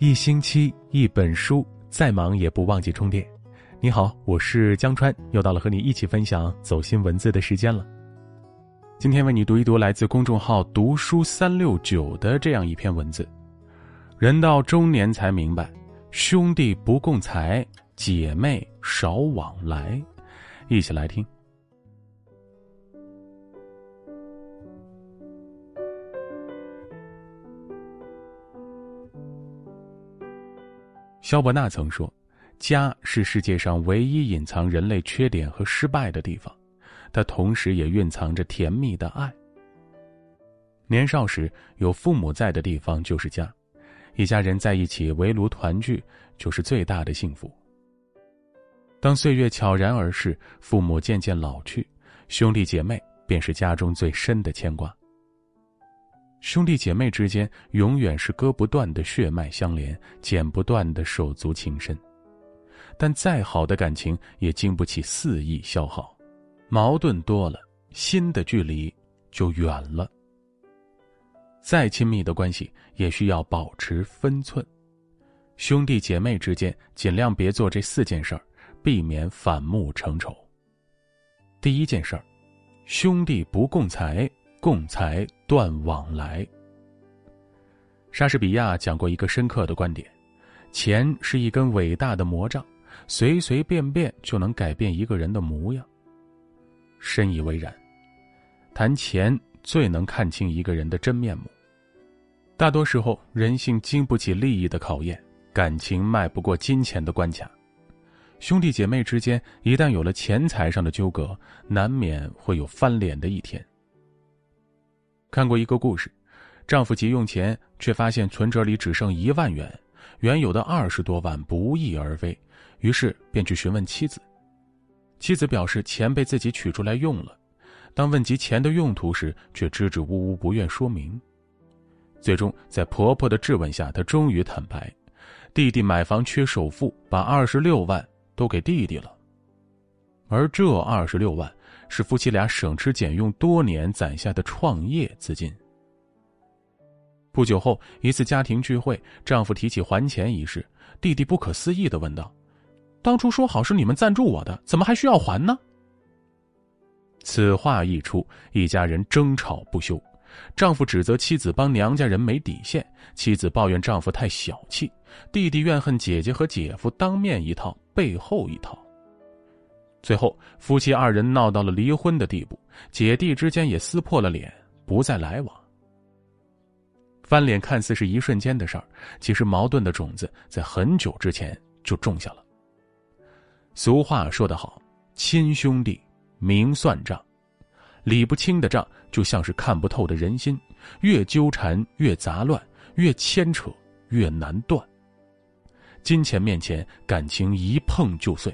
一星期一本书，再忙也不忘记充电。你好，我是江川，又到了和你一起分享走心文字的时间了。今天为你读一读来自公众号“读书三六九”的这样一篇文字：人到中年才明白，兄弟不共财，姐妹少往来。一起来听。肖伯纳曾说：“家是世界上唯一隐藏人类缺点和失败的地方，它同时也蕴藏着甜蜜的爱。”年少时有父母在的地方就是家，一家人在一起围炉团聚就是最大的幸福。当岁月悄然而逝，父母渐渐老去，兄弟姐妹便是家中最深的牵挂。兄弟姐妹之间永远是割不断的血脉相连，剪不断的手足情深。但再好的感情也经不起肆意消耗，矛盾多了，心的距离就远了。再亲密的关系也需要保持分寸。兄弟姐妹之间尽量别做这四件事儿，避免反目成仇。第一件事儿，兄弟不共财。共财断往来。莎士比亚讲过一个深刻的观点：钱是一根伟大的魔杖，随随便便就能改变一个人的模样。深以为然。谈钱最能看清一个人的真面目。大多时候，人性经不起利益的考验，感情迈不过金钱的关卡。兄弟姐妹之间一旦有了钱财上的纠葛，难免会有翻脸的一天。看过一个故事，丈夫急用钱，却发现存折里只剩一万元，原有的二十多万不翼而飞，于是便去询问妻子。妻子表示钱被自己取出来用了，当问及钱的用途时，却支支吾吾不愿说明。最终在婆婆的质问下，她终于坦白：弟弟买房缺首付，把二十六万都给弟弟了，而这二十六万。是夫妻俩省吃俭用多年攒下的创业资金。不久后，一次家庭聚会，丈夫提起还钱一事，弟弟不可思议的问道：“当初说好是你们赞助我的，怎么还需要还呢？”此话一出，一家人争吵不休。丈夫指责妻子帮娘家人没底线，妻子抱怨丈夫太小气，弟弟怨恨姐姐和姐夫当面一套，背后一套。最后，夫妻二人闹到了离婚的地步，姐弟之间也撕破了脸，不再来往。翻脸看似是一瞬间的事儿，其实矛盾的种子在很久之前就种下了。俗话说得好：“亲兄弟明算账，理不清的账就像是看不透的人心，越纠缠越杂乱，越牵扯越难断。金钱面前，感情一碰就碎。”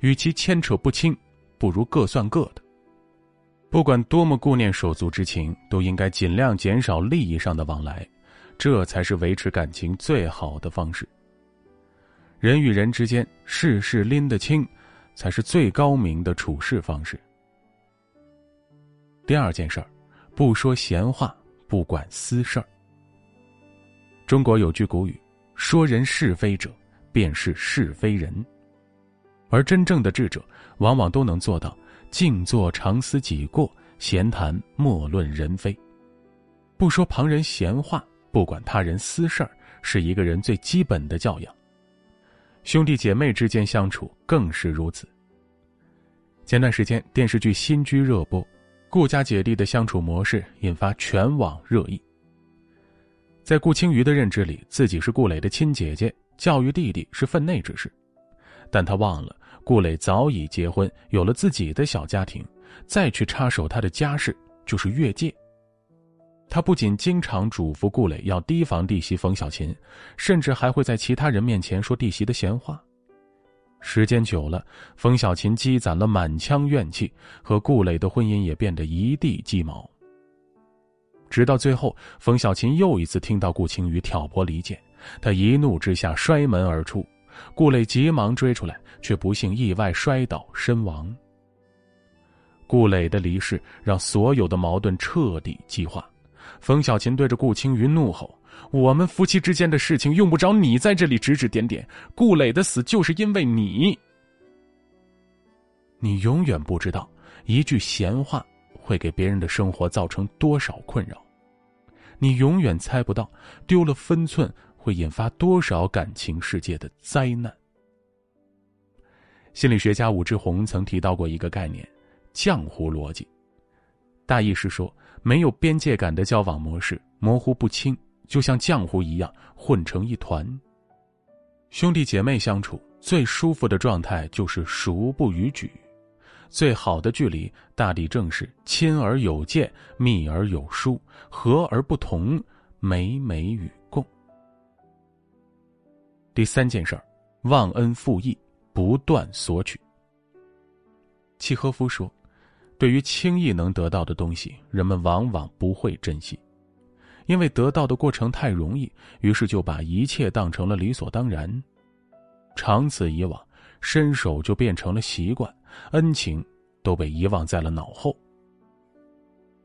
与其牵扯不清，不如各算各的。不管多么顾念手足之情，都应该尽量减少利益上的往来，这才是维持感情最好的方式。人与人之间，事事拎得清，才是最高明的处事方式。第二件事儿，不说闲话，不管私事儿。中国有句古语：“说人是非者，便是是非人。”而真正的智者，往往都能做到静坐常思己过，闲谈莫论人非。不说旁人闲话，不管他人私事儿，是一个人最基本的教养。兄弟姐妹之间相处更是如此。前段时间电视剧《新居》热播，顾家姐弟的相处模式引发全网热议。在顾青瑜的认知里，自己是顾磊的亲姐姐，教育弟弟是分内之事，但他忘了。顾磊早已结婚，有了自己的小家庭，再去插手他的家事就是越界。他不仅经常嘱咐顾磊要提防弟媳冯小琴，甚至还会在其他人面前说弟媳的闲话。时间久了，冯小琴积攒了满腔怨气，和顾磊的婚姻也变得一地鸡毛。直到最后，冯小琴又一次听到顾青瑜挑拨离间，她一怒之下摔门而出。顾磊急忙追出来，却不幸意外摔倒身亡。顾磊的离世让所有的矛盾彻底激化，冯小琴对着顾青云怒吼：“我们夫妻之间的事情用不着你在这里指指点点。顾磊的死就是因为你。你永远不知道一句闲话会给别人的生活造成多少困扰，你永远猜不到丢了分寸会引发多少感情世界的灾难。”心理学家武志红曾提到过一个概念：浆糊逻辑。大意是说，没有边界感的交往模式，模糊不清，就像浆糊一样混成一团。兄弟姐妹相处最舒服的状态就是熟不逾矩，最好的距离大抵正是亲而有间，密而有疏，和而不同，美美与共。第三件事儿，忘恩负义。不断索取。契诃夫说：“对于轻易能得到的东西，人们往往不会珍惜，因为得到的过程太容易，于是就把一切当成了理所当然。长此以往，伸手就变成了习惯，恩情都被遗忘在了脑后。”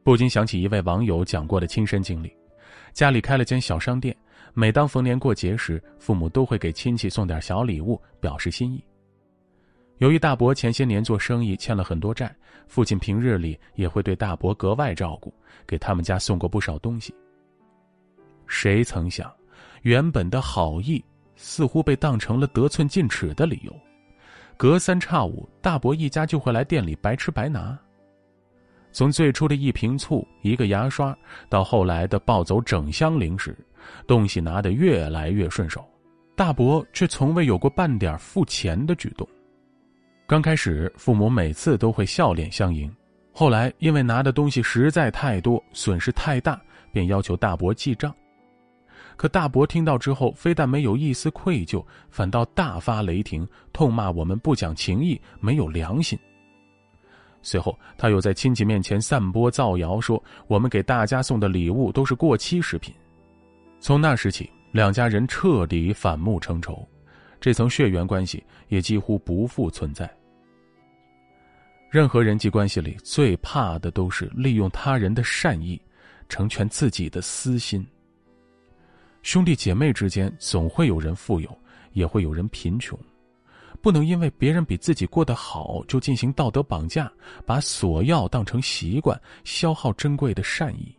不禁想起一位网友讲过的亲身经历：家里开了间小商店，每当逢年过节时，父母都会给亲戚送点小礼物，表示心意。由于大伯前些年做生意欠了很多债，父亲平日里也会对大伯格外照顾，给他们家送过不少东西。谁曾想，原本的好意似乎被当成了得寸进尺的理由，隔三差五，大伯一家就会来店里白吃白拿。从最初的一瓶醋、一个牙刷，到后来的抱走整箱零食，东西拿得越来越顺手，大伯却从未有过半点付钱的举动。刚开始，父母每次都会笑脸相迎，后来因为拿的东西实在太多，损失太大，便要求大伯记账。可大伯听到之后，非但没有一丝愧疚，反倒大发雷霆，痛骂我们不讲情义，没有良心。随后，他又在亲戚面前散播造谣，说我们给大家送的礼物都是过期食品。从那时起，两家人彻底反目成仇。这层血缘关系也几乎不复存在。任何人际关系里最怕的都是利用他人的善意，成全自己的私心。兄弟姐妹之间总会有人富有，也会有人贫穷，不能因为别人比自己过得好就进行道德绑架，把索要当成习惯，消耗珍贵的善意。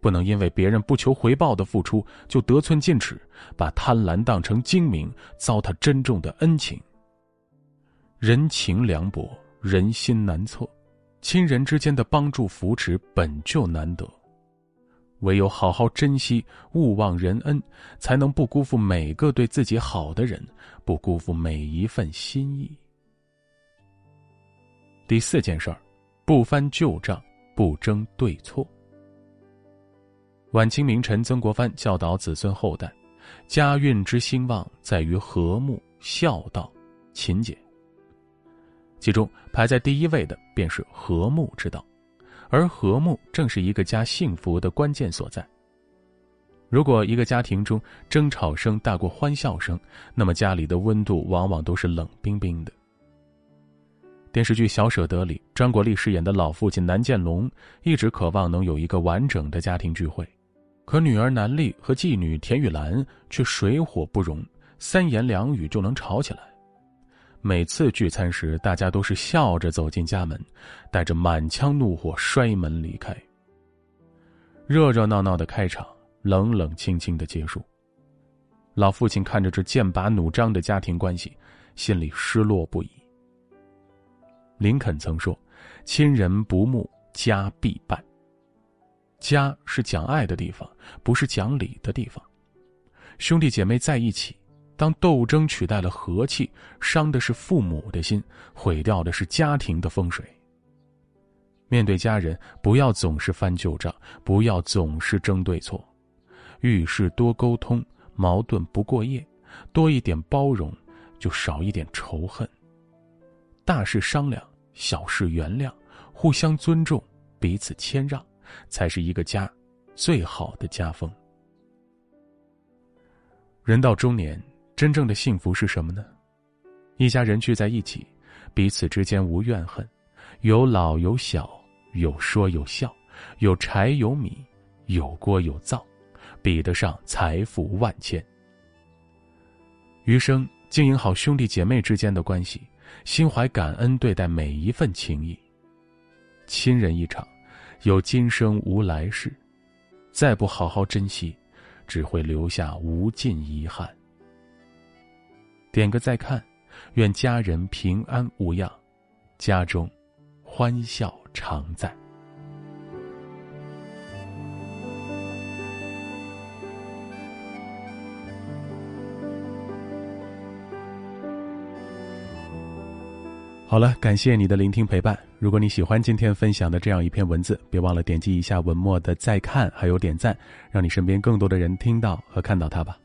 不能因为别人不求回报的付出就得寸进尺，把贪婪当成精明，糟蹋珍重的恩情。人情凉薄，人心难测，亲人之间的帮助扶持本就难得，唯有好好珍惜，勿忘人恩，才能不辜负每个对自己好的人，不辜负每一份心意。第四件事儿，不翻旧账，不争对错。晚清名臣曾国藩教导子孙后代，家运之兴旺在于和睦、孝道、勤俭。其中排在第一位的便是和睦之道，而和睦正是一个家幸福的关键所在。如果一个家庭中争吵声大过欢笑声，那么家里的温度往往都是冷冰冰的。电视剧《小舍得》里，张国立饰演的老父亲南建龙一直渴望能有一个完整的家庭聚会。可女儿南丽和继女田雨岚却水火不容，三言两语就能吵起来。每次聚餐时，大家都是笑着走进家门，带着满腔怒火摔门离开。热热闹闹的开场，冷冷清清的结束。老父亲看着这剑拔弩张的家庭关系，心里失落不已。林肯曾说：“亲人不睦，家必败。”家是讲爱的地方，不是讲理的地方。兄弟姐妹在一起，当斗争取代了和气，伤的是父母的心，毁掉的是家庭的风水。面对家人，不要总是翻旧账，不要总是争对错，遇事多沟通，矛盾不过夜，多一点包容，就少一点仇恨。大事商量，小事原谅，互相尊重，彼此谦让。才是一个家最好的家风。人到中年，真正的幸福是什么呢？一家人聚在一起，彼此之间无怨恨，有老有小，有说有笑，有柴有米，有锅有灶，比得上财富万千。余生经营好兄弟姐妹之间的关系，心怀感恩对待每一份情谊。亲人一场，有今生无来世，再不好好珍惜，只会留下无尽遗憾。点个再看，愿家人平安无恙，家中欢笑常在。好了，感谢你的聆听陪伴。如果你喜欢今天分享的这样一篇文字，别忘了点击一下文末的再看，还有点赞，让你身边更多的人听到和看到它吧。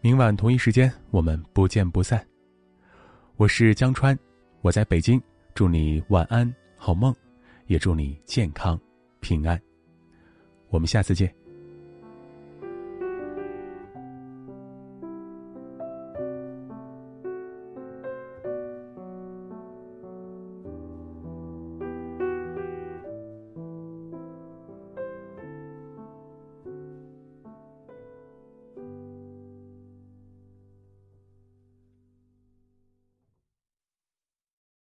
明晚同一时间，我们不见不散。我是江川，我在北京，祝你晚安好梦，也祝你健康平安。我们下次见。